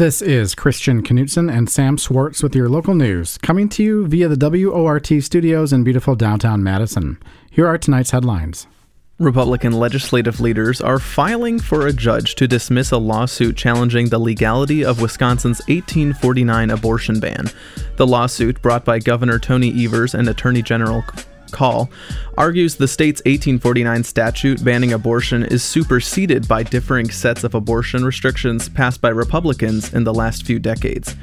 This is Christian Knutson and Sam Swartz with your local news, coming to you via the WORT studios in beautiful downtown Madison. Here are tonight's headlines. Republican legislative leaders are filing for a judge to dismiss a lawsuit challenging the legality of Wisconsin's 1849 abortion ban. The lawsuit, brought by Governor Tony Evers and Attorney General Kaul, argues the state's 1849 statute banning abortion is superseded by differing sets of abortion restrictions passed by Republicans in the last few decades.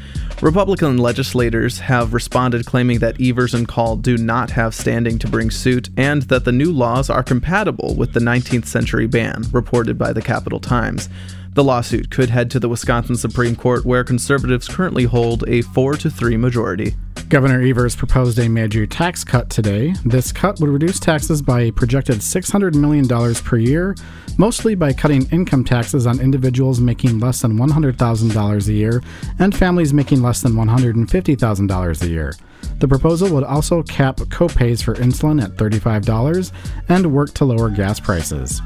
Republican legislators have responded claiming that Evers and Kaul do not have standing to bring suit and that the new laws are compatible with the 19th century ban, reported by the Capital Times. The lawsuit could head to the Wisconsin Supreme Court, where conservatives currently hold a 4 to 3 majority. Governor Evers proposed a major tax cut today. This cut would reduce taxes by a projected $600 million per year, mostly by cutting income taxes on individuals making less than $100,000 a year and families making less than $150,000 a year. The proposal would also cap copays for insulin at $35 and work to lower gas prices.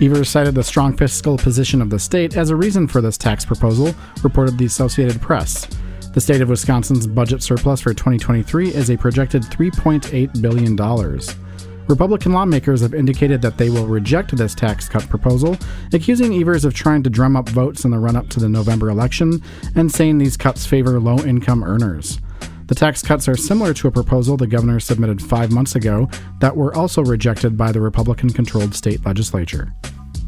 Evers cited the strong fiscal position of the state as a reason for this tax proposal, reported the Associated Press. The state of Wisconsin's budget surplus for 2023 is a projected $3.8 billion. Republican lawmakers have indicated that they will reject this tax cut proposal, accusing Evers of trying to drum up votes in the run up to the November election and saying these cuts favor low income earners. The tax cuts are similar to a proposal the governor submitted five months ago that were also rejected by the Republican controlled state legislature.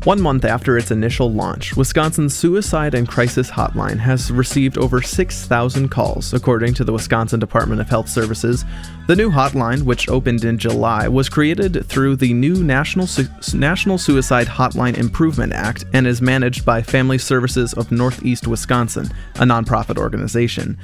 One month after its initial launch, Wisconsin's Suicide and Crisis Hotline has received over 6,000 calls, according to the Wisconsin Department of Health Services. The new hotline, which opened in July, was created through the new National, Su- National Suicide Hotline Improvement Act and is managed by Family Services of Northeast Wisconsin, a nonprofit organization.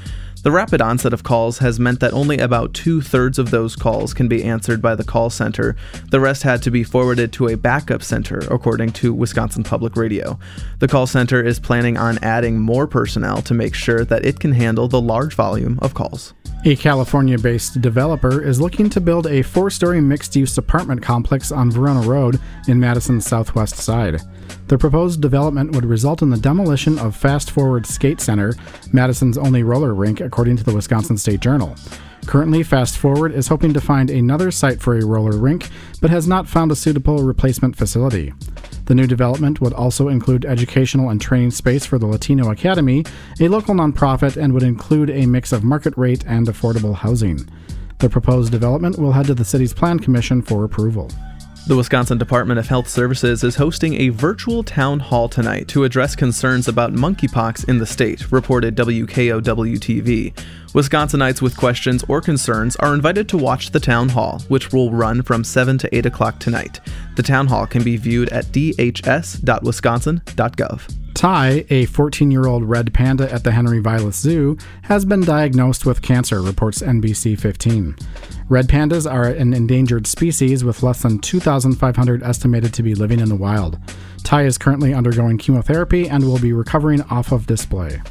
The rapid onset of calls has meant that only about two thirds of those calls can be answered by the call center. The rest had to be forwarded to a backup center, according to Wisconsin Public Radio. The call center is planning on adding more personnel to make sure that it can handle the large volume of calls. A California based developer is looking to build a four story mixed use apartment complex on Verona Road in Madison's southwest side. The proposed development would result in the demolition of Fast Forward Skate Center, Madison's only roller rink, according to the Wisconsin State Journal. Currently, Fast Forward is hoping to find another site for a roller rink, but has not found a suitable replacement facility. The new development would also include educational and training space for the Latino Academy, a local nonprofit, and would include a mix of market rate and affordable housing. The proposed development will head to the city's Plan Commission for approval. The Wisconsin Department of Health Services is hosting a virtual town hall tonight to address concerns about monkeypox in the state, reported WKOW TV. Wisconsinites with questions or concerns are invited to watch the town hall, which will run from 7 to 8 o'clock tonight. The town hall can be viewed at dhs.wisconsin.gov. Ty, a 14 year old red panda at the Henry Vilas Zoo, has been diagnosed with cancer, reports NBC 15. Red pandas are an endangered species with less than 2,500 estimated to be living in the wild. Ty is currently undergoing chemotherapy and will be recovering off of display.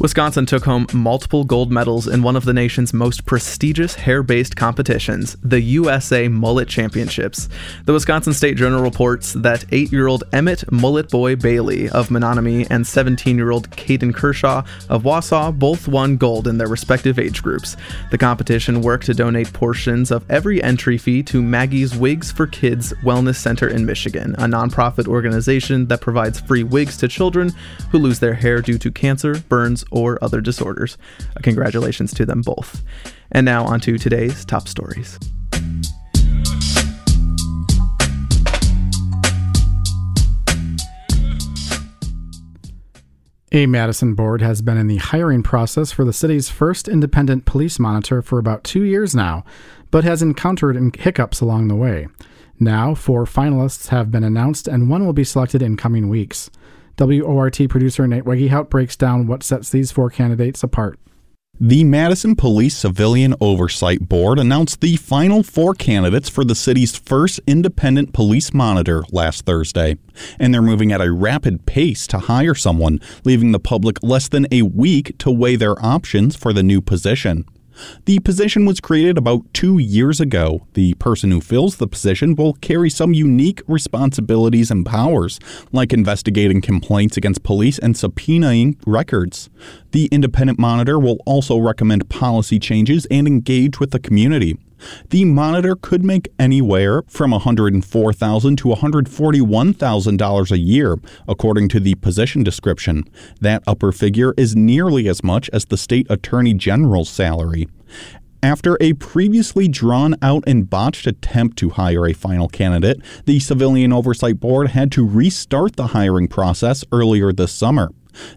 Wisconsin took home multiple gold medals in one of the nation's most prestigious hair based competitions, the USA Mullet Championships. The Wisconsin State Journal reports that 8 year old Emmett Mullet Boy Bailey of Menominee and 17 year old Caden Kershaw of Wausau both won gold in their respective age groups. The competition worked to donate portions of every entry fee to Maggie's Wigs for Kids Wellness Center in Michigan, a nonprofit organization that provides free wigs to children who lose their hair due to cancer, burns, or other disorders. Congratulations to them both. And now on to today's top stories. A Madison board has been in the hiring process for the city's first independent police monitor for about two years now, but has encountered hiccups along the way. Now, four finalists have been announced, and one will be selected in coming weeks. WORT producer Nate Wegehout breaks down what sets these four candidates apart. The Madison Police Civilian Oversight Board announced the final four candidates for the city's first independent police monitor last Thursday, and they're moving at a rapid pace to hire someone, leaving the public less than a week to weigh their options for the new position. The position was created about two years ago. The person who fills the position will carry some unique responsibilities and powers, like investigating complaints against police and subpoenaing records. The independent monitor will also recommend policy changes and engage with the community. The monitor could make anywhere from 104,000 to $141,000 a year, according to the position description. That upper figure is nearly as much as the state attorney general's salary. After a previously drawn out and botched attempt to hire a final candidate, the Civilian Oversight Board had to restart the hiring process earlier this summer.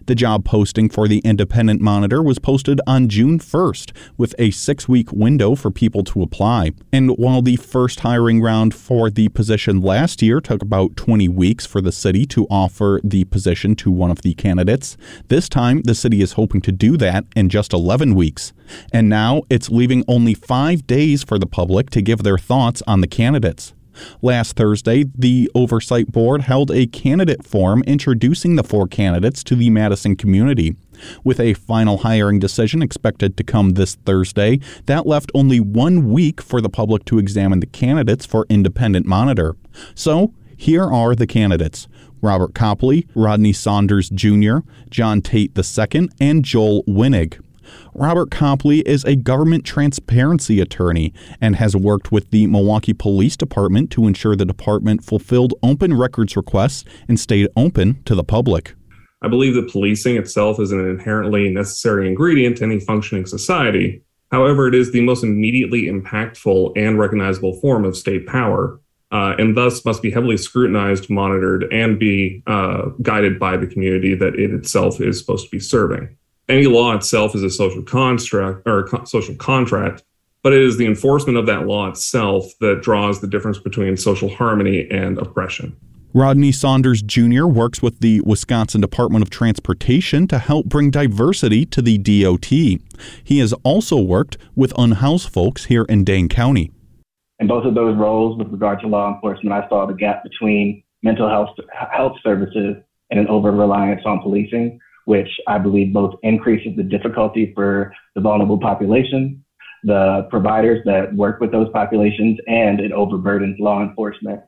The job posting for the Independent Monitor was posted on June 1st, with a six week window for people to apply. And while the first hiring round for the position last year took about 20 weeks for the city to offer the position to one of the candidates, this time the city is hoping to do that in just 11 weeks. And now it's leaving only five days for the public to give their thoughts on the candidates. Last Thursday, the Oversight Board held a candidate forum introducing the four candidates to the Madison community. With a final hiring decision expected to come this Thursday, that left only one week for the public to examine the candidates for independent monitor. So, here are the candidates Robert Copley, Rodney Saunders Jr., John Tate II, and Joel Winnig. Robert Copley is a government transparency attorney and has worked with the Milwaukee Police Department to ensure the department fulfilled open records requests and stayed open to the public. I believe that policing itself is an inherently necessary ingredient to any functioning society. However, it is the most immediately impactful and recognizable form of state power, uh, and thus must be heavily scrutinized, monitored, and be uh, guided by the community that it itself is supposed to be serving any law itself is a social construct or co- social contract, but it is the enforcement of that law itself that draws the difference between social harmony and oppression. Rodney Saunders Jr. works with the Wisconsin Department of Transportation to help bring diversity to the DOT. He has also worked with unhoused folks here in Dane County. In both of those roles, with regard to law enforcement, I saw the gap between mental health health services and an over reliance on policing which I believe both increases the difficulty for the vulnerable population, the providers that work with those populations, and it overburdens law enforcement.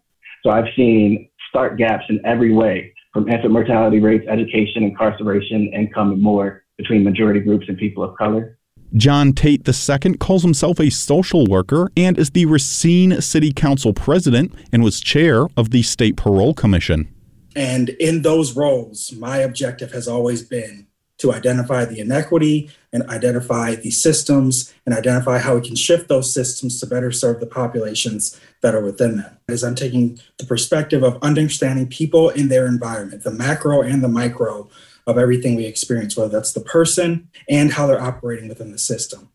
So I've seen stark gaps in every way from infant mortality rates, education, incarceration, income, and more between majority groups and people of color. John Tate II calls himself a social worker and is the Racine City Council president and was chair of the State Parole Commission. And in those roles, my objective has always been to identify the inequity and identify the systems and identify how we can shift those systems to better serve the populations that are within them. As I'm taking the perspective of understanding people in their environment, the macro and the micro of everything we experience, whether that's the person and how they're operating within the system.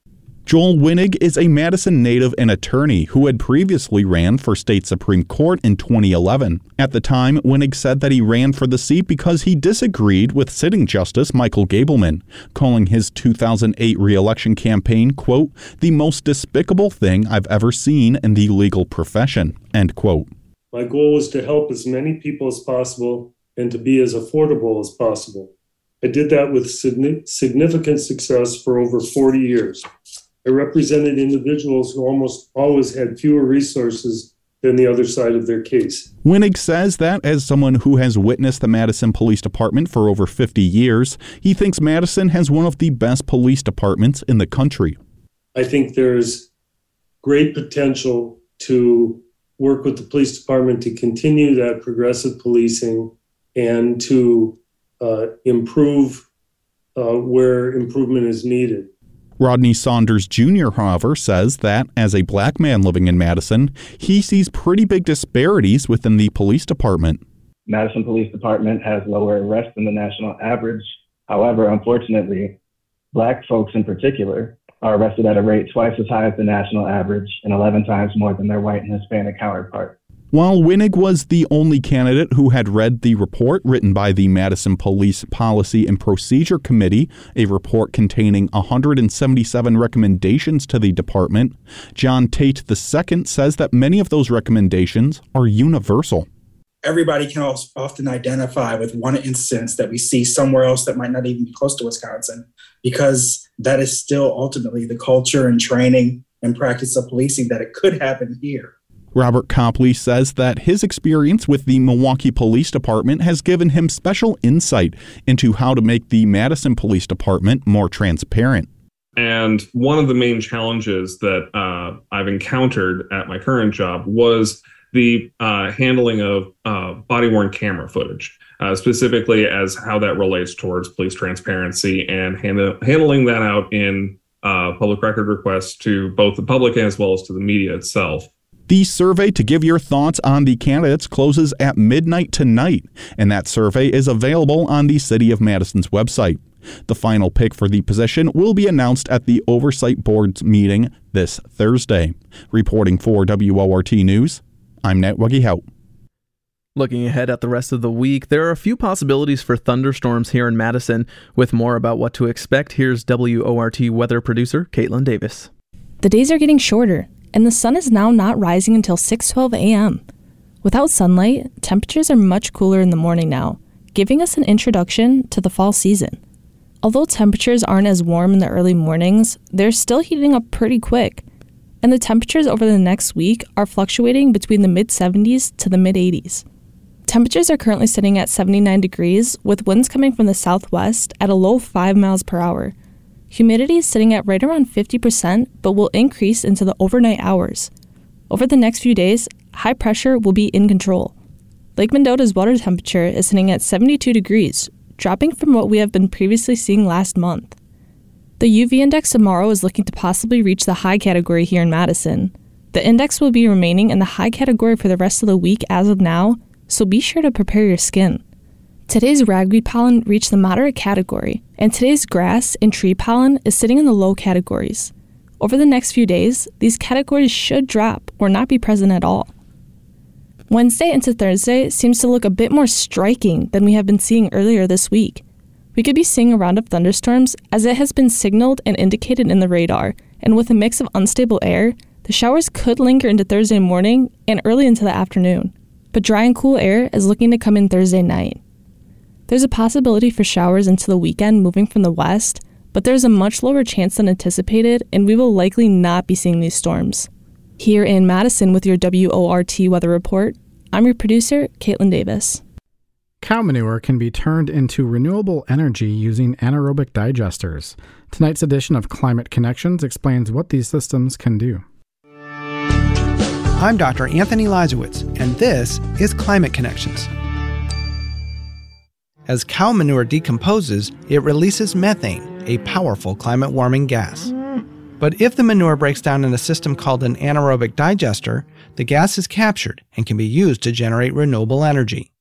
Joel Winnig is a Madison native and attorney who had previously ran for state Supreme Court in 2011. At the time, Winnig said that he ran for the seat because he disagreed with sitting Justice Michael Gableman, calling his 2008 reelection campaign, quote, the most despicable thing I've ever seen in the legal profession, end quote. My goal was to help as many people as possible and to be as affordable as possible. I did that with significant success for over 40 years. I represented individuals who almost always had fewer resources than the other side of their case. Winnig says that as someone who has witnessed the Madison Police Department for over 50 years, he thinks Madison has one of the best police departments in the country. I think there's great potential to work with the police department to continue that progressive policing and to uh, improve uh, where improvement is needed. Rodney Saunders Jr., however, says that as a black man living in Madison, he sees pretty big disparities within the police department. Madison Police Department has lower arrests than the national average. However, unfortunately, black folks in particular are arrested at a rate twice as high as the national average and 11 times more than their white and Hispanic counterparts. While Winnig was the only candidate who had read the report written by the Madison Police Policy and Procedure Committee, a report containing 177 recommendations to the department, John Tate II says that many of those recommendations are universal. everybody can often identify with one instance that we see somewhere else that might not even be close to Wisconsin, because that is still ultimately the culture and training and practice of policing that it could happen here. Robert Copley says that his experience with the Milwaukee Police Department has given him special insight into how to make the Madison Police Department more transparent. And one of the main challenges that uh, I've encountered at my current job was the uh, handling of uh, body worn camera footage, uh, specifically as how that relates towards police transparency and hand- handling that out in uh, public record requests to both the public as well as to the media itself. The survey to give your thoughts on the candidates closes at midnight tonight, and that survey is available on the City of Madison's website. The final pick for the position will be announced at the Oversight Board's meeting this Thursday. Reporting for WORT News, I'm Nat Wuggy Looking ahead at the rest of the week, there are a few possibilities for thunderstorms here in Madison. With more about what to expect, here's WORT weather producer Caitlin Davis. The days are getting shorter, and the sun is now not rising until 6:12 a.m. Without sunlight, temperatures are much cooler in the morning now, giving us an introduction to the fall season. Although temperatures aren't as warm in the early mornings, they're still heating up pretty quick, and the temperatures over the next week are fluctuating between the mid 70s to the mid 80s. Temperatures are currently sitting at 79 degrees, with winds coming from the southwest at a low 5 miles per hour. Humidity is sitting at right around 50%, but will increase into the overnight hours. Over the next few days, high pressure will be in control. Lake Mendota's water temperature is sitting at 72 degrees, dropping from what we have been previously seeing last month. The UV index tomorrow is looking to possibly reach the high category here in Madison. The index will be remaining in the high category for the rest of the week as of now, so be sure to prepare your skin. Today's ragweed pollen reached the moderate category, and today's grass and tree pollen is sitting in the low categories. Over the next few days, these categories should drop or not be present at all. Wednesday into Thursday seems to look a bit more striking than we have been seeing earlier this week. We could be seeing a round of thunderstorms as it has been signaled and indicated in the radar, and with a mix of unstable air, the showers could linger into Thursday morning and early into the afternoon. But dry and cool air is looking to come in Thursday night. There's a possibility for showers into the weekend moving from the west, but there's a much lower chance than anticipated, and we will likely not be seeing these storms. Here in Madison with your WORT weather report, I'm your producer, Caitlin Davis. Cow manure can be turned into renewable energy using anaerobic digesters. Tonight's edition of Climate Connections explains what these systems can do. I'm Dr. Anthony Leiserowitz, and this is Climate Connections. As cow manure decomposes, it releases methane, a powerful climate warming gas. But if the manure breaks down in a system called an anaerobic digester, the gas is captured and can be used to generate renewable energy.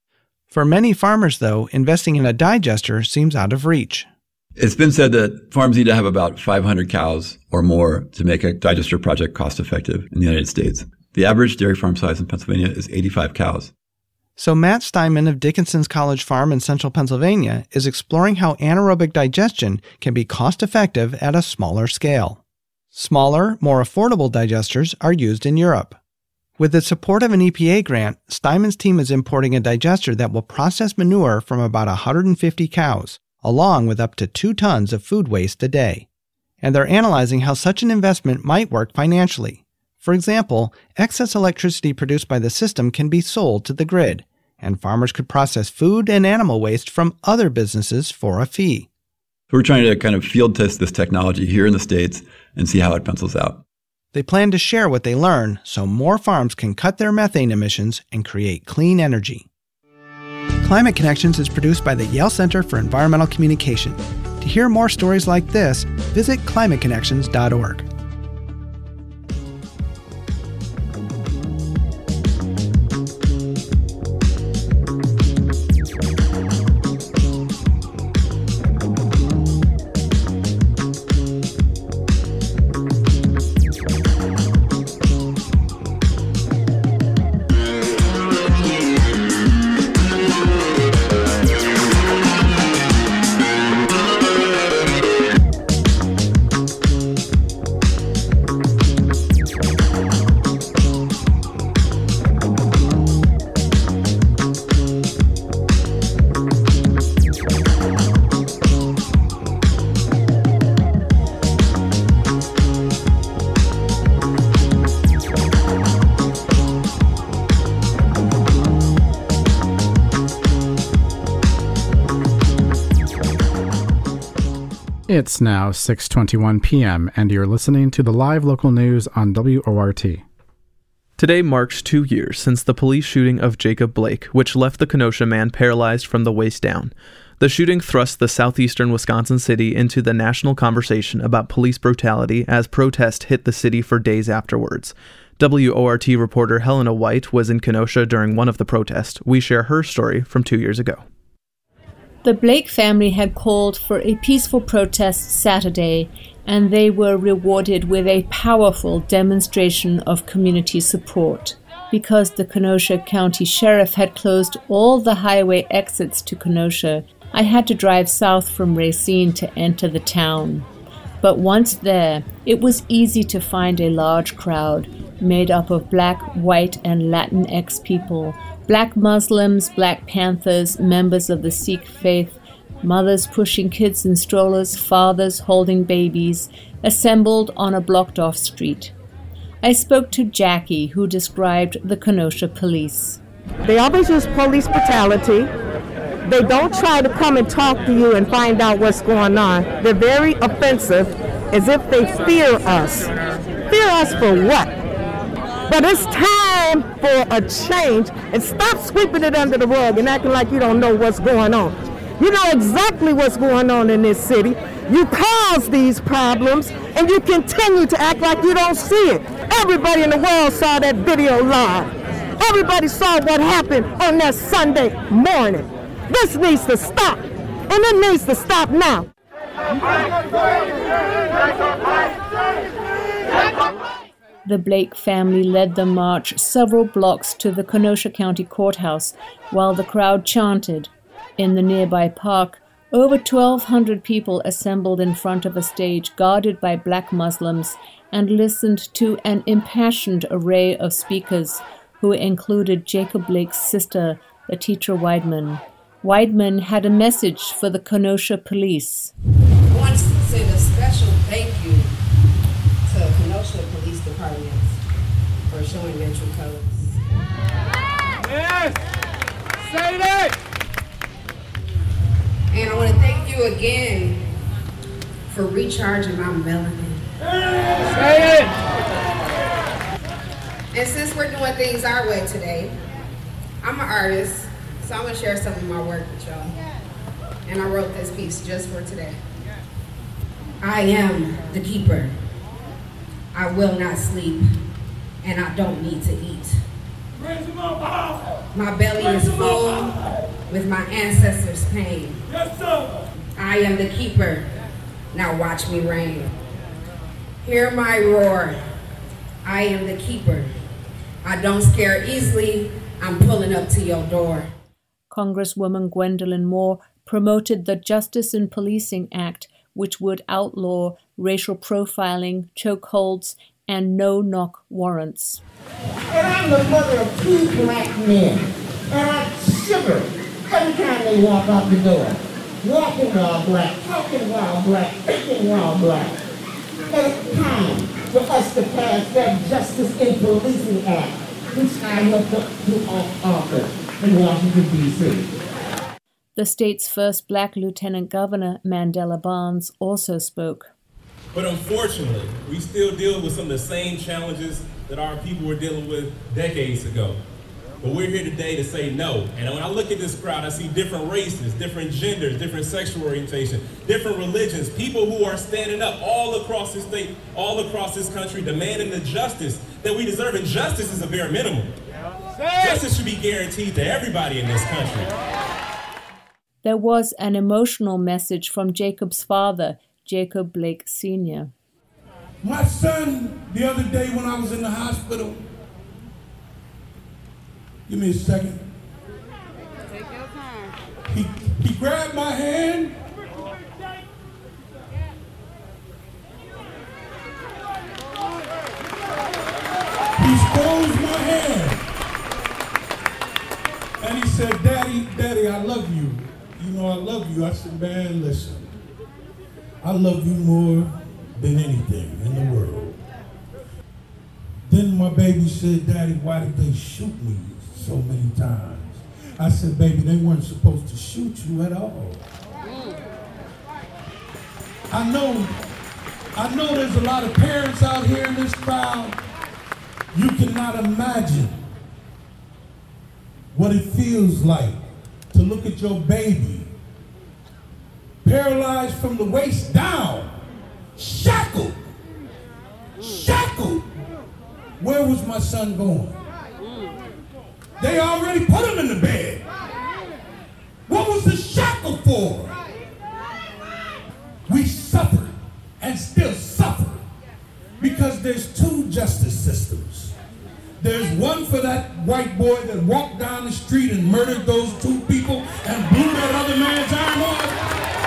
For many farmers, though, investing in a digester seems out of reach. It's been said that farms need to have about 500 cows or more to make a digester project cost effective in the United States. The average dairy farm size in Pennsylvania is 85 cows. So, Matt Steinman of Dickinson's College Farm in central Pennsylvania is exploring how anaerobic digestion can be cost effective at a smaller scale. Smaller, more affordable digesters are used in Europe. With the support of an EPA grant, Steinman's team is importing a digester that will process manure from about 150 cows, along with up to 2 tons of food waste a day. And they're analyzing how such an investment might work financially. For example, excess electricity produced by the system can be sold to the grid, and farmers could process food and animal waste from other businesses for a fee. So We're trying to kind of field test this technology here in the States and see how it pencils out. They plan to share what they learn so more farms can cut their methane emissions and create clean energy. Climate Connections is produced by the Yale Center for Environmental Communication. To hear more stories like this, visit climateconnections.org. It's now 6:21 p.m. and you're listening to the live local news on WORT. Today marks 2 years since the police shooting of Jacob Blake, which left the Kenosha man paralyzed from the waist down. The shooting thrust the southeastern Wisconsin city into the national conversation about police brutality as protest hit the city for days afterwards. WORT reporter Helena White was in Kenosha during one of the protests. We share her story from 2 years ago. The Blake family had called for a peaceful protest Saturday, and they were rewarded with a powerful demonstration of community support. Because the Kenosha County Sheriff had closed all the highway exits to Kenosha, I had to drive south from Racine to enter the town. But once there, it was easy to find a large crowd made up of black, white, and Latinx people Black Muslims, Black Panthers, members of the Sikh faith, mothers pushing kids in strollers, fathers holding babies, assembled on a blocked off street. I spoke to Jackie, who described the Kenosha police. They always use police brutality. They don't try to come and talk to you and find out what's going on. They're very offensive, as if they fear us. Fear us for what? But it's time for a change and stop sweeping it under the rug and acting like you don't know what's going on. You know exactly what's going on in this city. You cause these problems and you continue to act like you don't see it. Everybody in the world saw that video live. Everybody saw what happened on that Sunday morning. This needs to stop. And it needs to stop now. The Blake family led the march several blocks to the Kenosha County Courthouse while the crowd chanted. In the nearby park, over 1,200 people assembled in front of a stage guarded by black Muslims and listened to an impassioned array of speakers who included Jacob Blake's sister, Letetra Widman. Weidman had a message for the Kenosha police. I want to special thank you to Kenosha Police Department for showing their true colors. Yes! Say that! And I want to thank you again for recharging my melanin. Say it! And since we're doing things our way today, I'm an artist, so I'm going to share some of my work with y'all. And I wrote this piece just for today. I am the keeper. I will not sleep, and I don't need to eat. My belly is full with my ancestors' pain. I am the keeper. Now watch me reign. Hear my roar. I am the keeper. I don't scare easily. I'm pulling up to your door. Congresswoman Gwendolyn Moore promoted the Justice in Policing Act, which would outlaw racial profiling, chokeholds, and no knock warrants. And I'm the mother of two black men. And I shiver every time they walk out the door. Walking while black, talking while black, thinking while black. And it's time for us to pass that Justice in Policing Act, which I helped up to office in Washington, D.C. The state's first black lieutenant governor, Mandela Barnes, also spoke. But unfortunately, we still deal with some of the same challenges that our people were dealing with decades ago. But we're here today to say no. And when I look at this crowd, I see different races, different genders, different sexual orientation, different religions, people who are standing up all across this state, all across this country, demanding the justice that we deserve. And justice is a bare minimum. Justice should be guaranteed to everybody in this country. There was an emotional message from Jacob's father, Jacob Blake Sr. My son, the other day when I was in the hospital, give me a second. Take your time. He, he grabbed my hand. He squeezed my hand. And he said, Daddy, Daddy, I love you. You know I love you. I said, man, listen. I love you more than anything in the world. Then my baby said, Daddy, why did they shoot me so many times? I said, baby, they weren't supposed to shoot you at all. I know, I know there's a lot of parents out here in this crowd. You cannot imagine what it feels like to look at your baby paralyzed from the waist down, shackled, shackled. Where was my son going? They already put him in the bed. What was the shackle for? We suffered and still suffer because there's two justice systems. There's one for that white boy that walked down the street and murdered those two people and blew that other man's arm off.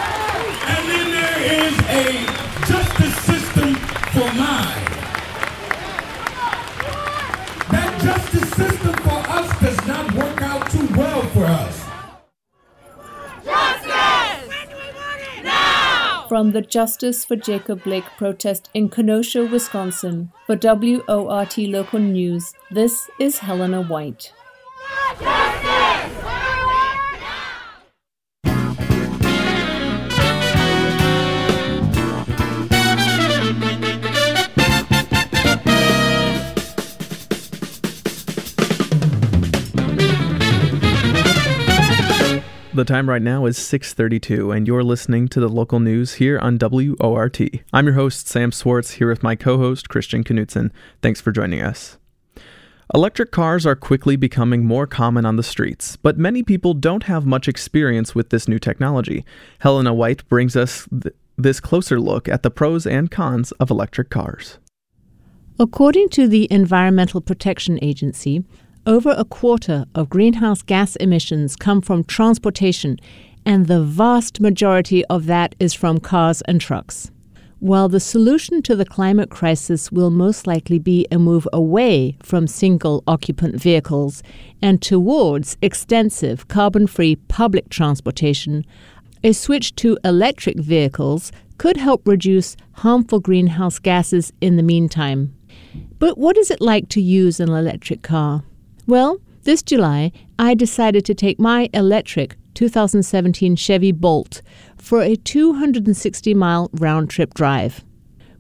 From the Justice for Jacob Blake protest in Kenosha, Wisconsin, for WORT Local News, this is Helena White. The time right now is 6:32 and you're listening to the local news here on WORT. I'm your host Sam Swartz here with my co-host Christian Knutson. Thanks for joining us. Electric cars are quickly becoming more common on the streets, but many people don't have much experience with this new technology. Helena White brings us th- this closer look at the pros and cons of electric cars. According to the Environmental Protection Agency, over a quarter of greenhouse gas emissions come from transportation, and the vast majority of that is from cars and trucks. While the solution to the climate crisis will most likely be a move away from single occupant vehicles and towards extensive carbon free public transportation, a switch to electric vehicles could help reduce harmful greenhouse gases in the meantime. But what is it like to use an electric car? Well, this July, I decided to take my electric 2017 Chevy Bolt for a 260 mile round trip drive.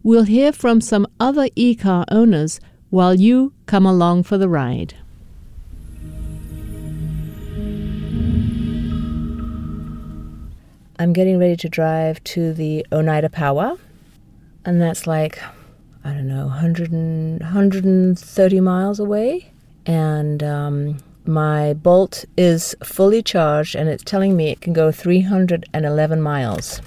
We'll hear from some other e car owners while you come along for the ride. I'm getting ready to drive to the Oneida Powwow, and that's like, I don't know, 100 and, 130 miles away and um, my bolt is fully charged and it's telling me it can go 311 miles.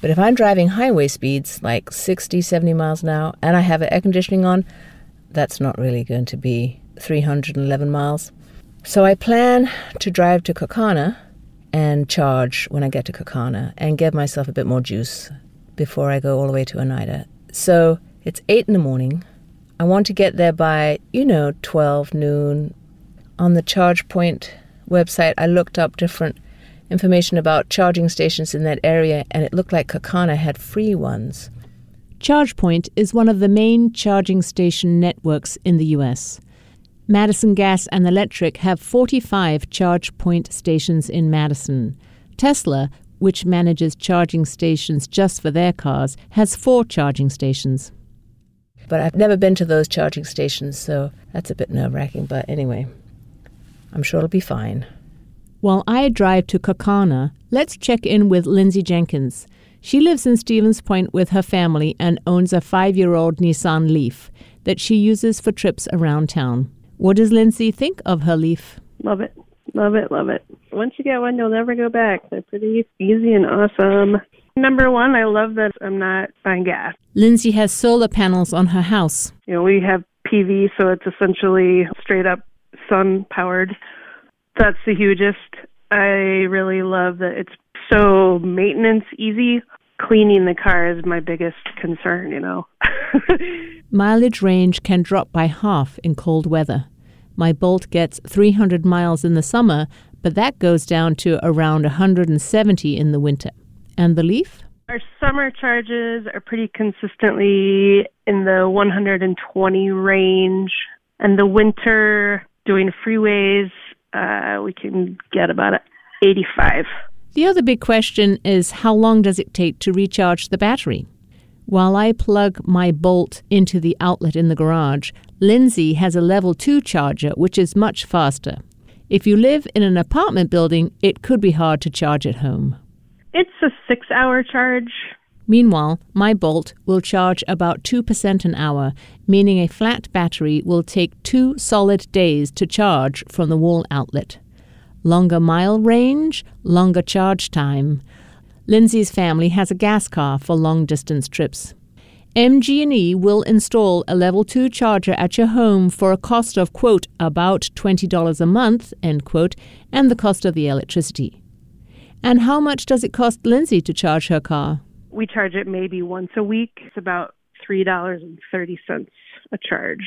But if I'm driving highway speeds like 60, 70 miles an hour and I have air conditioning on, that's not really going to be 311 miles. So I plan to drive to Kaukauna and charge when I get to Kaukauna and give myself a bit more juice before I go all the way to Oneida. So it's 8 in the morning. I want to get there by, you know, 12 noon. On the ChargePoint website, I looked up different information about charging stations in that area, and it looked like Kaukauna had free ones. ChargePoint is one of the main charging station networks in the U.S. Madison Gas and Electric have 45 ChargePoint stations in Madison. Tesla, which manages charging stations just for their cars, has four charging stations. But I've never been to those charging stations, so that's a bit nerve wracking. But anyway, I'm sure it'll be fine. While I drive to Kaukauna, let's check in with Lindsay Jenkins. She lives in Stevens Point with her family and owns a five year old Nissan Leaf that she uses for trips around town. What does Lindsay think of her Leaf? Love it. Love it. Love it. Once you get one, you'll never go back. They're pretty easy and awesome. Number one, I love that I'm not buying gas. Lindsay has solar panels on her house. You know, we have PV, so it's essentially straight up sun powered. That's the hugest. I really love that it's so maintenance easy. Cleaning the car is my biggest concern, you know. Mileage range can drop by half in cold weather. My Bolt gets 300 miles in the summer, but that goes down to around 170 in the winter. And the Leaf? Our summer charges are pretty consistently in the 120 range. And the winter, doing freeways, uh, we can get about 85. The other big question is how long does it take to recharge the battery? While I plug my Bolt into the outlet in the garage, Lindsay has a level 2 charger, which is much faster. If you live in an apartment building, it could be hard to charge at home. It's a six hour charge. Meanwhile, my Bolt will charge about 2% an hour, meaning a flat battery will take two solid days to charge from the wall outlet. Longer mile range, longer charge time. Lindsay's family has a gas car for long distance trips. MG&E will install a level 2 charger at your home for a cost of quote about $20 a month end quote and the cost of the electricity. And how much does it cost Lindsay to charge her car? We charge it maybe once a week. It's about $3.30 a charge.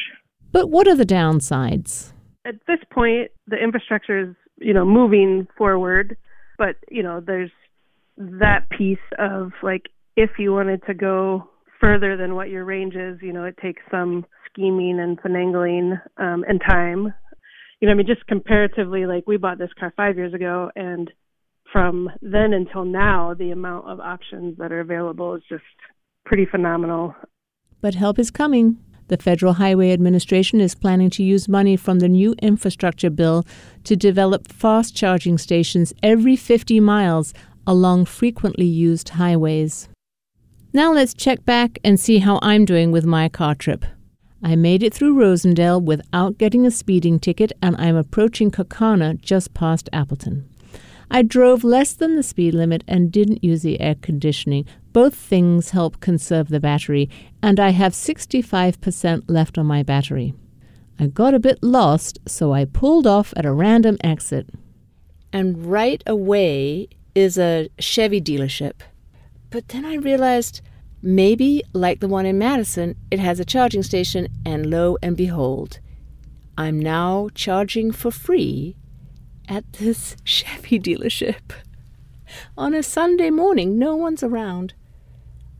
But what are the downsides? At this point, the infrastructure is, you know, moving forward, but, you know, there's that piece of like if you wanted to go further than what your range is, you know, it takes some scheming and finagling um, and time. You know, I mean, just comparatively, like we bought this car five years ago, and from then until now, the amount of options that are available is just pretty phenomenal. But help is coming. The Federal Highway Administration is planning to use money from the new infrastructure bill to develop fast charging stations every 50 miles along frequently used highways. Now let's check back and see how I'm doing with my car trip. I made it through Rosendale without getting a speeding ticket, and I'm approaching Kaukauna just past Appleton. I drove less than the speed limit and didn't use the air conditioning. Both things help conserve the battery, and I have 65% left on my battery. I got a bit lost, so I pulled off at a random exit. And right away is a Chevy dealership. But then I realized maybe, like the one in Madison, it has a charging station, and lo and behold, I'm now charging for free at this Chevy dealership. On a Sunday morning, no one's around.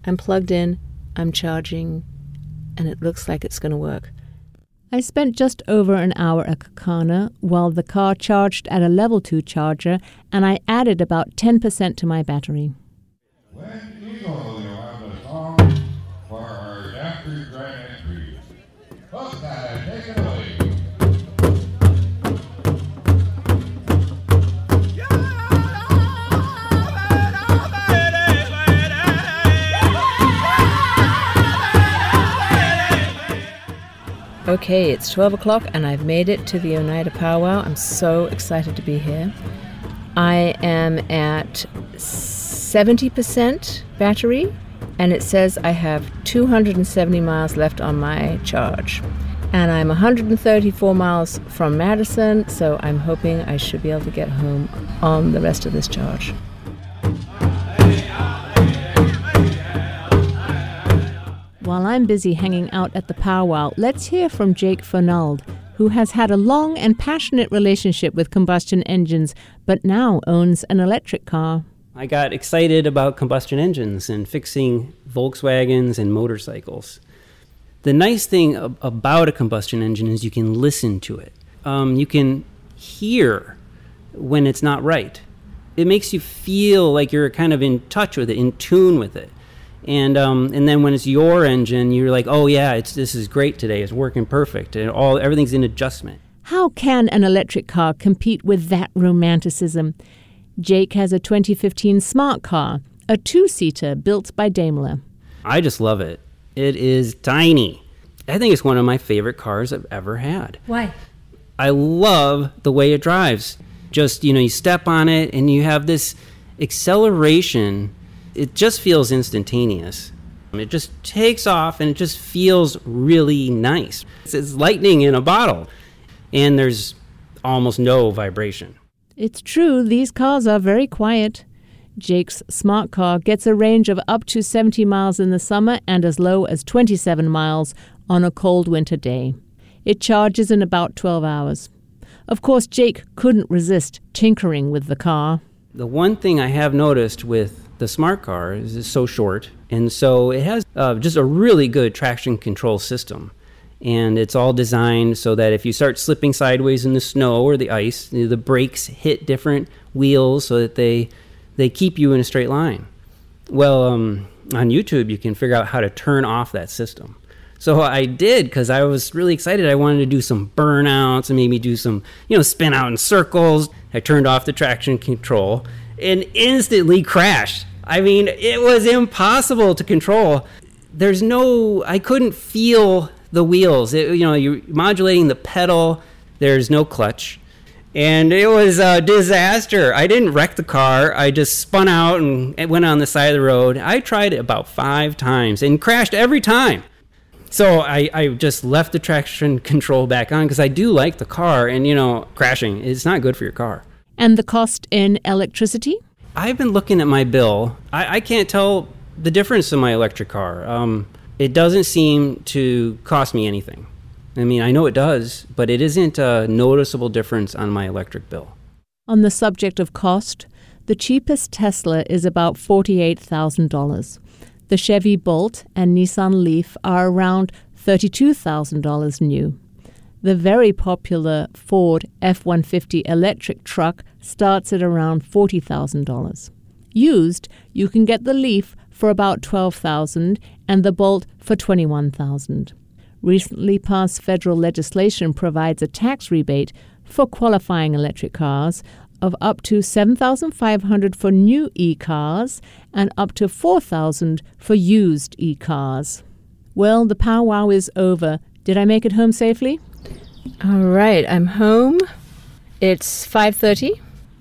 I'm plugged in, I'm charging, and it looks like it's going to work. I spent just over an hour at Kaukauna while the car charged at a level 2 charger, and I added about 10% to my battery. Okay, it's 12 o'clock and I've made it to the Oneida Powwow. I'm so excited to be here. I am at 70% battery, and it says I have 270 miles left on my charge. And I'm 134 miles from Madison, so I'm hoping I should be able to get home on the rest of this charge. While I'm busy hanging out at the powwow, let's hear from Jake Fernald, who has had a long and passionate relationship with combustion engines, but now owns an electric car. I got excited about combustion engines and fixing Volkswagens and motorcycles. The nice thing ab- about a combustion engine is you can listen to it. Um, you can hear when it's not right. It makes you feel like you're kind of in touch with it, in tune with it. And um, and then when it's your engine, you're like, oh yeah, it's this is great today. It's working perfect, and all everything's in adjustment. How can an electric car compete with that romanticism? Jake has a 2015 smart car, a two seater built by Daimler. I just love it. It is tiny. I think it's one of my favorite cars I've ever had. Why? I love the way it drives. Just, you know, you step on it and you have this acceleration. It just feels instantaneous. It just takes off and it just feels really nice. It's, it's lightning in a bottle, and there's almost no vibration. It's true, these cars are very quiet. Jake's smart car gets a range of up to 70 miles in the summer and as low as 27 miles on a cold winter day. It charges in about 12 hours. Of course, Jake couldn't resist tinkering with the car. The one thing I have noticed with the smart car is so short, and so it has uh, just a really good traction control system. And it's all designed so that if you start slipping sideways in the snow or the ice, the brakes hit different wheels so that they they keep you in a straight line. Well, um, on YouTube, you can figure out how to turn off that system. So I did because I was really excited. I wanted to do some burnouts and maybe do some, you know, spin out in circles. I turned off the traction control and instantly crashed. I mean, it was impossible to control. There's no, I couldn't feel the wheels. It, you know, you're modulating the pedal, there's no clutch. And it was a disaster. I didn't wreck the car. I just spun out and went on the side of the road. I tried it about five times and crashed every time. So I, I just left the traction control back on because I do like the car. And, you know, crashing is not good for your car. And the cost in electricity? I've been looking at my bill. I, I can't tell the difference in my electric car. Um, it doesn't seem to cost me anything. I mean, I know it does, but it isn't a noticeable difference on my electric bill. On the subject of cost, the cheapest Tesla is about $48,000. The Chevy Bolt and Nissan Leaf are around $32,000 new. The very popular Ford F 150 electric truck starts at around $40,000. Used, you can get the Leaf for about $12,000 and the Bolt for $21,000. Recently passed federal legislation provides a tax rebate for qualifying electric cars of up to 7500 for new e-cars and up to 4000 for used e-cars. Well, the powwow is over. Did I make it home safely? All right, I'm home. It's 5:30.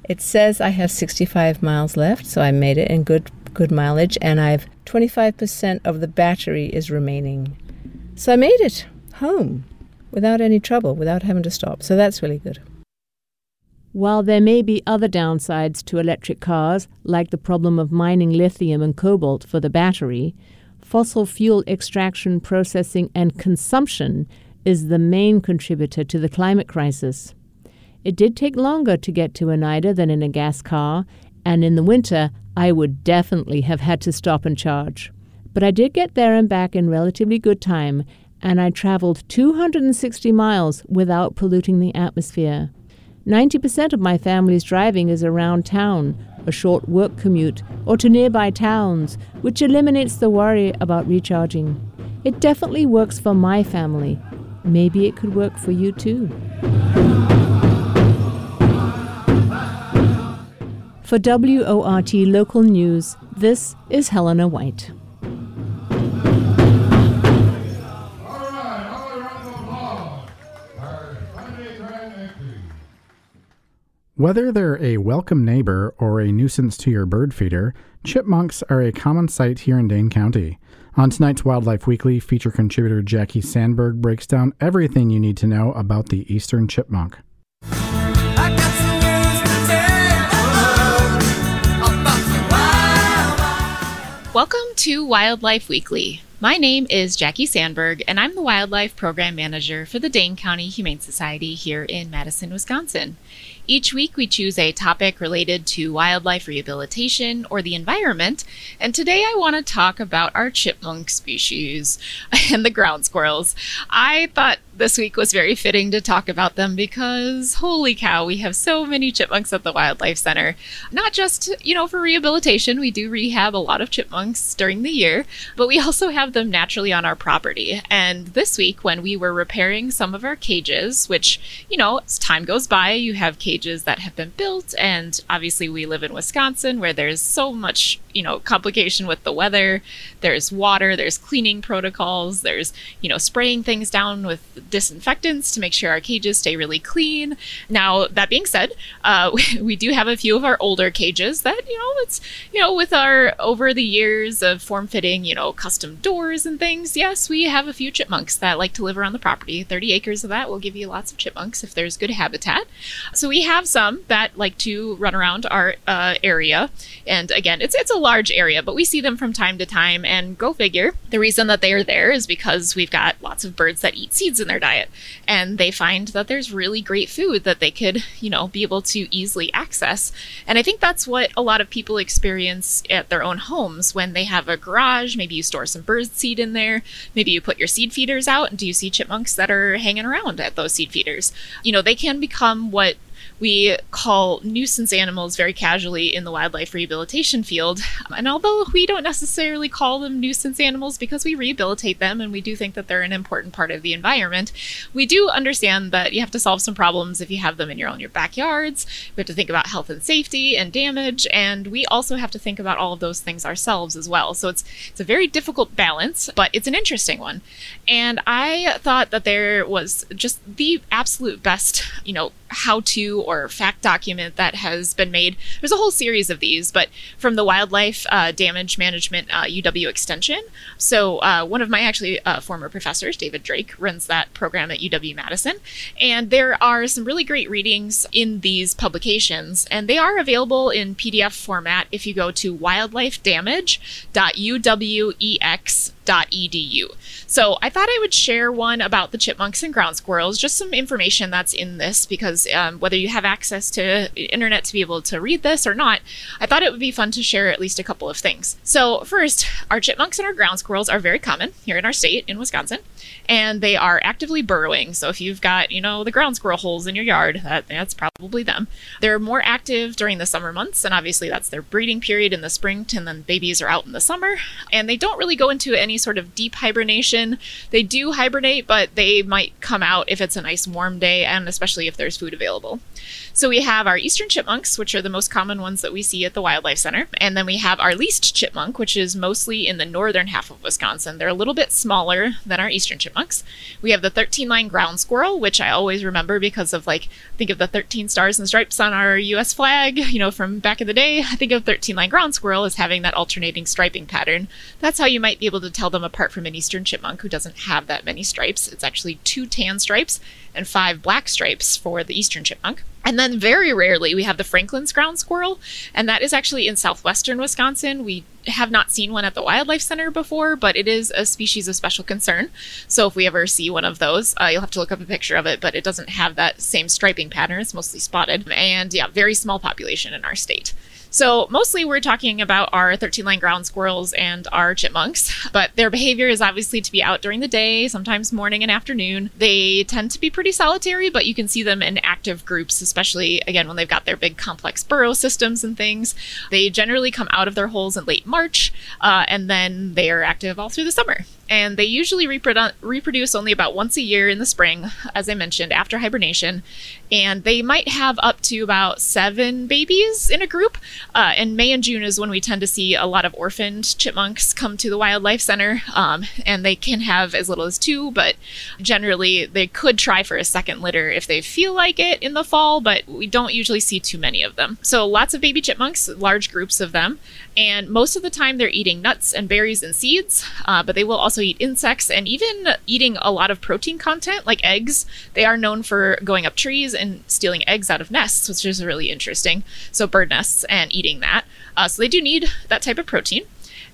It says I have 65 miles left, so I made it in good good mileage and I've 25% of the battery is remaining. So I made it home without any trouble, without having to stop. So that's really good. While there may be other downsides to electric cars, like the problem of mining lithium and cobalt for the battery, fossil fuel extraction, processing, and consumption is the main contributor to the climate crisis. It did take longer to get to Oneida than in a gas car, and in the winter, I would definitely have had to stop and charge. But I did get there and back in relatively good time, and I traveled 260 miles without polluting the atmosphere. 90% of my family's driving is around town, a short work commute, or to nearby towns, which eliminates the worry about recharging. It definitely works for my family, Maybe it could work for you too. For WORT Local News, this is Helena White. Whether they're a welcome neighbor or a nuisance to your bird feeder, chipmunks are a common sight here in Dane County. On tonight's Wildlife Weekly, feature contributor Jackie Sandberg breaks down everything you need to know about the eastern chipmunk. Welcome to Wildlife Weekly. My name is Jackie Sandberg, and I'm the Wildlife Program Manager for the Dane County Humane Society here in Madison, Wisconsin. Each week, we choose a topic related to wildlife rehabilitation or the environment, and today I want to talk about our chipmunk species and the ground squirrels. I thought this week was very fitting to talk about them because holy cow, we have so many chipmunks at the Wildlife Center. Not just, you know, for rehabilitation, we do rehab a lot of chipmunks during the year, but we also have them naturally on our property. And this week, when we were repairing some of our cages, which, you know, as time goes by, you have cages that have been built, and obviously we live in Wisconsin where there's so much, you know, complication with the weather. There's water, there's cleaning protocols, there's, you know, spraying things down with disinfectants to make sure our cages stay really clean. Now, that being said, uh, we, do have a few of our older cages that, you know, it's, you know, with our over the years of form fitting, you know, custom doors and things, yes, we have a few chipmunks that like to live around the property. 30 acres of that will give you lots of chipmunks if there's good habitat. So we have some that like to run around our uh, area. And again, it's, it's a large area, but we see them from time to time. And go figure, the reason that they are there is because we've got lots of birds that eat seeds in their diet and they find that there's really great food that they could, you know, be able to easily access. And I think that's what a lot of people experience at their own homes when they have a garage. Maybe you store some bird seed in there. Maybe you put your seed feeders out. And do you see chipmunks that are hanging around at those seed feeders? You know, they can become what we call nuisance animals very casually in the wildlife rehabilitation field. And although we don't necessarily call them nuisance animals because we rehabilitate them and we do think that they're an important part of the environment, we do understand that you have to solve some problems if you have them in your own your backyards. We have to think about health and safety and damage, and we also have to think about all of those things ourselves as well. So it's it's a very difficult balance, but it's an interesting one. And I thought that there was just the absolute best, you know, how to or fact document that has been made. There's a whole series of these, but from the Wildlife uh, Damage Management uh, UW Extension. So, uh, one of my actually uh, former professors, David Drake, runs that program at UW Madison. And there are some really great readings in these publications, and they are available in PDF format if you go to wildlifedamage.uwex.com edu. So I thought I would share one about the chipmunks and ground squirrels, just some information that's in this because um, whether you have access to internet to be able to read this or not, I thought it would be fun to share at least a couple of things. So first, our chipmunks and our ground squirrels are very common here in our state in Wisconsin, and they are actively burrowing. So if you've got you know the ground squirrel holes in your yard, that, that's probably them. They're more active during the summer months, and obviously that's their breeding period in the spring, and then babies are out in the summer, and they don't really go into any any sort of deep hibernation. They do hibernate, but they might come out if it's a nice warm day and especially if there's food available. So we have our eastern chipmunks, which are the most common ones that we see at the Wildlife Center. And then we have our least chipmunk, which is mostly in the northern half of Wisconsin. They're a little bit smaller than our eastern chipmunks. We have the 13 line ground squirrel, which I always remember because of like, think of the 13 stars and stripes on our US flag, you know, from back in the day. I think of 13 line ground squirrel as having that alternating striping pattern. That's how you might be able to tell them apart from an eastern chipmunk who doesn't have that many stripes. It's actually two tan stripes and five black stripes for the eastern chipmunk. And then very rarely we have the Franklin's ground squirrel, and that is actually in southwestern Wisconsin. We have not seen one at the Wildlife Center before, but it is a species of special concern. So if we ever see one of those, uh, you'll have to look up a picture of it, but it doesn't have that same striping pattern. It's mostly spotted. And yeah, very small population in our state. So, mostly we're talking about our 13 line ground squirrels and our chipmunks, but their behavior is obviously to be out during the day, sometimes morning and afternoon. They tend to be pretty solitary, but you can see them in active groups, especially again when they've got their big complex burrow systems and things. They generally come out of their holes in late March, uh, and then they are active all through the summer and they usually reprodu- reproduce only about once a year in the spring, as I mentioned, after hibernation. And they might have up to about seven babies in a group. Uh, and May and June is when we tend to see a lot of orphaned chipmunks come to the Wildlife Center. Um, and they can have as little as two, but generally they could try for a second litter if they feel like it in the fall, but we don't usually see too many of them. So lots of baby chipmunks, large groups of them. And most of the time they're eating nuts and berries and seeds, uh, but they will also eat insects and even eating a lot of protein content like eggs. They are known for going up trees and stealing eggs out of nests, which is really interesting. So, bird nests and eating that. Uh, so, they do need that type of protein.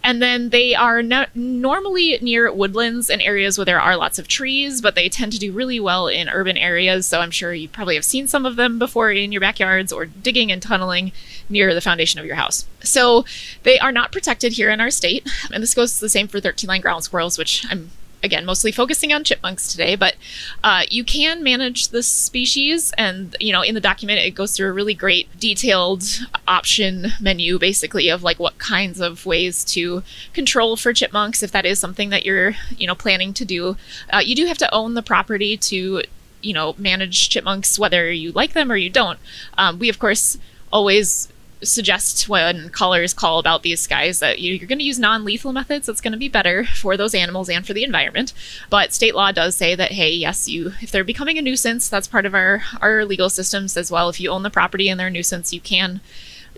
And then they are no- normally near woodlands and areas where there are lots of trees, but they tend to do really well in urban areas. So I'm sure you probably have seen some of them before in your backyards or digging and tunneling near the foundation of your house. So they are not protected here in our state. And this goes the same for 13 line ground squirrels, which I'm again mostly focusing on chipmunks today but uh, you can manage the species and you know in the document it goes through a really great detailed option menu basically of like what kinds of ways to control for chipmunks. If that is something that you're you know planning to do uh, you do have to own the property to you know manage chipmunks whether you like them or you don't. Um, we of course always suggest when callers call about these guys that you're going to use non-lethal methods that's going to be better for those animals and for the environment. But state law does say that hey yes you if they're becoming a nuisance that's part of our our legal systems as well. If you own the property and they're a nuisance you can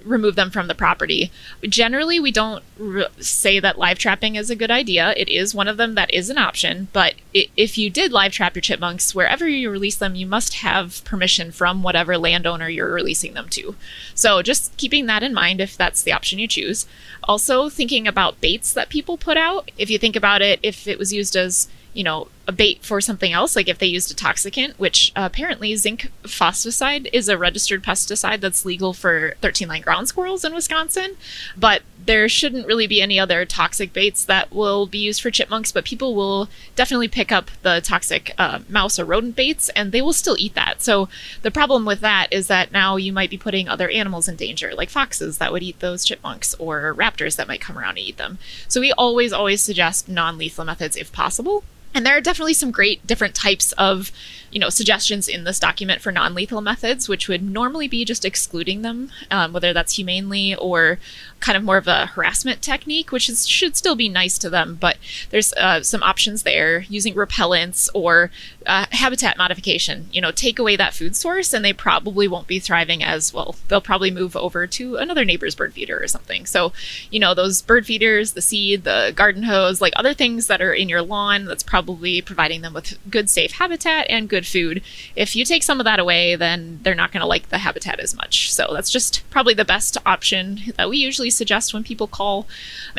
remove them from the property. Generally, we don't re- say that live trapping is a good idea. It is one of them that is an option, but it, if you did live trap your chipmunks, wherever you release them, you must have permission from whatever landowner you're releasing them to. So just keeping that in mind if that's the option you choose. Also, thinking about baits that people put out. If you think about it, if it was used as you know, a bait for something else, like if they used a toxicant, which uh, apparently zinc phosphide is a registered pesticide that's legal for 13 line ground squirrels in Wisconsin. But there shouldn't really be any other toxic baits that will be used for chipmunks, but people will definitely pick up the toxic uh, mouse or rodent baits and they will still eat that. So the problem with that is that now you might be putting other animals in danger, like foxes that would eat those chipmunks or raptors that might come around and eat them. So we always, always suggest non lethal methods if possible. And there are definitely some great different types of, you know, suggestions in this document for non-lethal methods, which would normally be just excluding them, um, whether that's humanely or kind of more of a harassment technique, which is, should still be nice to them. But there's uh, some options there using repellents or uh, habitat modification. You know, take away that food source, and they probably won't be thriving as well. They'll probably move over to another neighbor's bird feeder or something. So, you know, those bird feeders, the seed, the garden hose, like other things that are in your lawn, that's probably providing them with good, safe habitat and good food. If you take some of that away, then they're not going to like the habitat as much. So that's just probably the best option that we usually suggest when people call.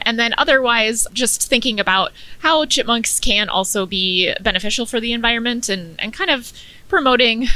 And then otherwise, just thinking about how chipmunks can also be beneficial for the environment and, and kind of promoting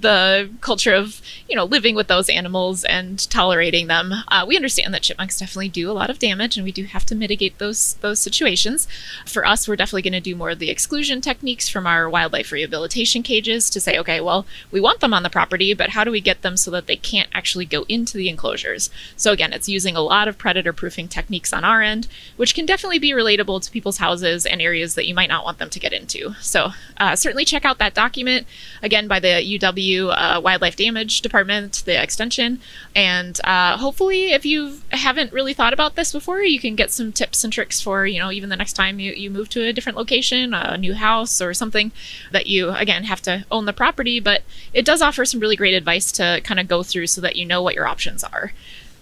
the culture of you know living with those animals and tolerating them. Uh, we understand that chipmunks definitely do a lot of damage, and we do have to mitigate those those situations. For us, we're definitely going to do more of the exclusion techniques from our wildlife rehabilitation cages to say, okay, well, we want them on the property, but how do we get them so that they can't actually go into the enclosures? So again, it's using a lot of predator proofing techniques on our end, which can definitely be relatable to people's houses and areas that you might not want them to get into. So uh, certainly check out that document again by the UW uh, Wildlife Damage Department, the extension. And uh, hopefully, if you haven't really thought about this before, you can get some tips and tricks for, you know, even the next time you, you move to a different location, a new house, or something that you, again, have to own the property. But it does offer some really great advice to kind of go through so that you know what your options are.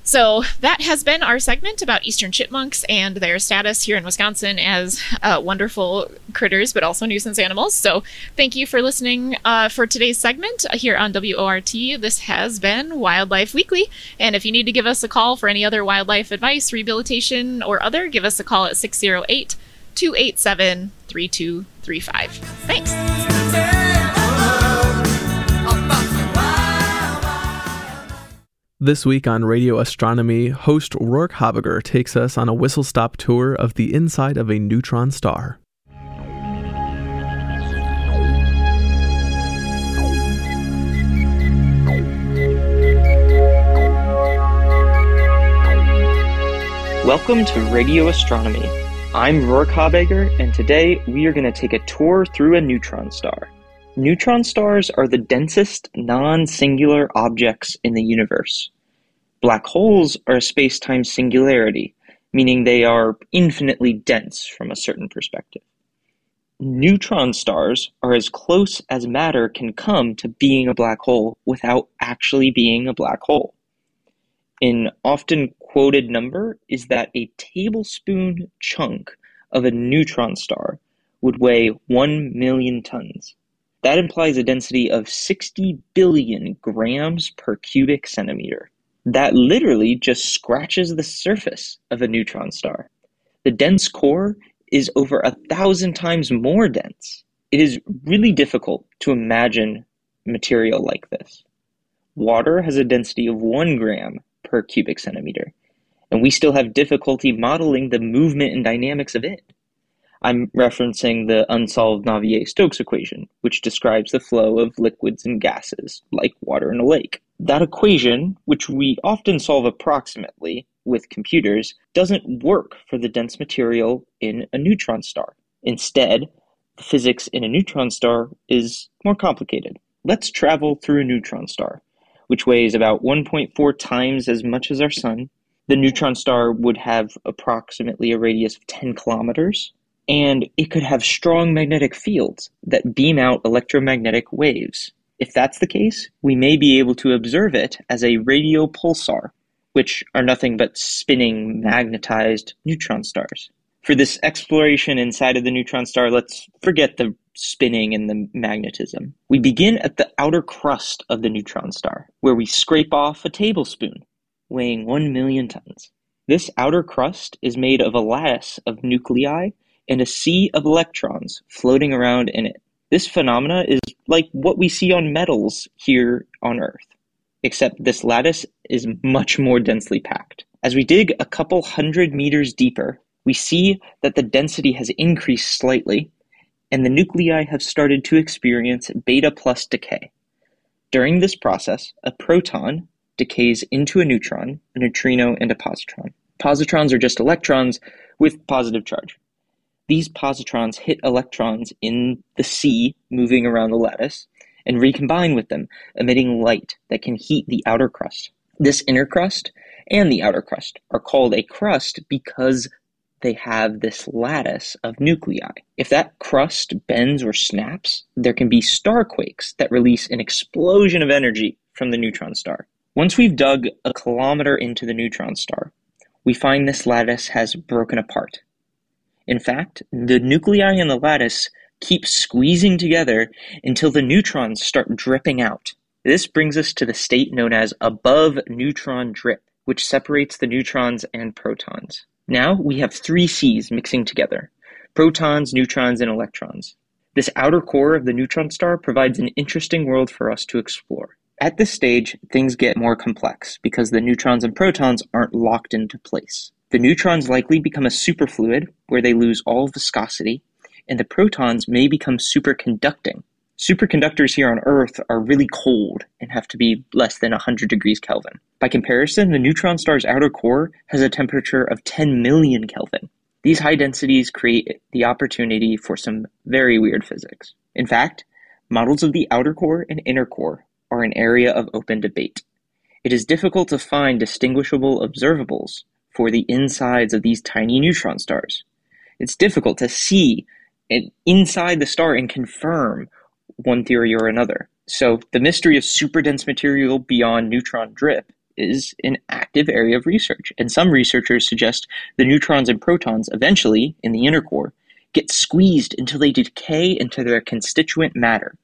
So that has been our segment about eastern chipmunks and their status here in Wisconsin as uh, wonderful critters, but also nuisance animals. So thank you for listening uh, for today's segment here on WORT. This has been Wildlife Weekly. And if you need to give us a call for any other wildlife advice, rehabilitation, or other, give us a call at 608 287 3235. Thanks. This week on Radio Astronomy, host Rourke Habiger takes us on a whistle stop tour of the inside of a neutron star. Welcome to Radio Astronomy. I'm Rourke Habiger, and today we are going to take a tour through a neutron star. Neutron stars are the densest non-singular objects in the universe. Black holes are a space-time singularity, meaning they are infinitely dense from a certain perspective. Neutron stars are as close as matter can come to being a black hole without actually being a black hole. An often quoted number is that a tablespoon chunk of a neutron star would weigh 1 million tons. That implies a density of 60 billion grams per cubic centimeter. That literally just scratches the surface of a neutron star. The dense core is over a thousand times more dense. It is really difficult to imagine material like this. Water has a density of 1 gram per cubic centimeter, and we still have difficulty modeling the movement and dynamics of it. I'm referencing the unsolved Navier-Stokes equation, which describes the flow of liquids and gases, like water in a lake. That equation, which we often solve approximately with computers, doesn't work for the dense material in a neutron star. Instead, the physics in a neutron star is more complicated. Let's travel through a neutron star, which weighs about 1.4 times as much as our Sun. The neutron star would have approximately a radius of 10 kilometers, and it could have strong magnetic fields that beam out electromagnetic waves. If that's the case, we may be able to observe it as a radio pulsar, which are nothing but spinning magnetized neutron stars. For this exploration inside of the neutron star, let's forget the spinning and the magnetism. We begin at the outer crust of the neutron star, where we scrape off a tablespoon, weighing 1 million tons. This outer crust is made of a lattice of nuclei and a sea of electrons floating around in it. This phenomena is like what we see on metals here on Earth, except this lattice is much more densely packed. As we dig a couple hundred meters deeper, we see that the density has increased slightly, and the nuclei have started to experience beta plus decay. During this process, a proton decays into a neutron, a neutrino, and a positron. Positrons are just electrons with positive charge. These positrons hit electrons in the sea moving around the lattice and recombine with them, emitting light that can heat the outer crust. This inner crust and the outer crust are called a crust because they have this lattice of nuclei. If that crust bends or snaps, there can be starquakes that release an explosion of energy from the neutron star. Once we've dug a kilometer into the neutron star, we find this lattice has broken apart. In fact, the nuclei in the lattice keep squeezing together until the neutrons start dripping out. This brings us to the state known as above neutron drip, which separates the neutrons and protons. Now we have three seas mixing together protons, neutrons, and electrons. This outer core of the neutron star provides an interesting world for us to explore. At this stage, things get more complex because the neutrons and protons aren't locked into place. The neutrons likely become a superfluid where they lose all viscosity, and the protons may become superconducting. Superconductors here on Earth are really cold and have to be less than 100 degrees Kelvin. By comparison, the neutron star's outer core has a temperature of 10 million Kelvin. These high densities create the opportunity for some very weird physics. In fact, models of the outer core and inner core are an area of open debate. It is difficult to find distinguishable observables for the insides of these tiny neutron stars. It's difficult to see inside the star and confirm one theory or another. So the mystery of superdense material beyond neutron drip is an active area of research, and some researchers suggest the neutrons and protons eventually, in the inner core, get squeezed until they decay into their constituent matter,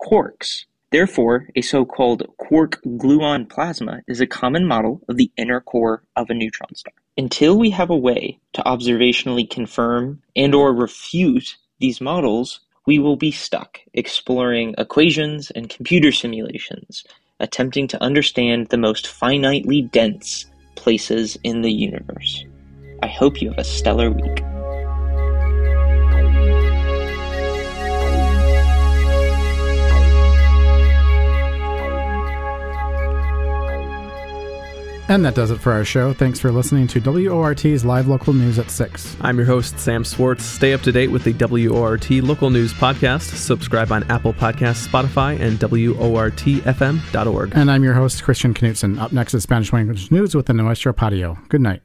quarks, Therefore, a so-called quark-gluon plasma is a common model of the inner core of a neutron star. Until we have a way to observationally confirm and or refute these models, we will be stuck exploring equations and computer simulations, attempting to understand the most finitely dense places in the universe. I hope you have a stellar week. And that does it for our show. Thanks for listening to WORT's live local news at 6. I'm your host, Sam Swartz. Stay up to date with the WORT local news podcast. Subscribe on Apple Podcasts, Spotify, and WORTFM.org. And I'm your host, Christian Knutson. Up next is Spanish language news with the Nuestro Patio. Good night.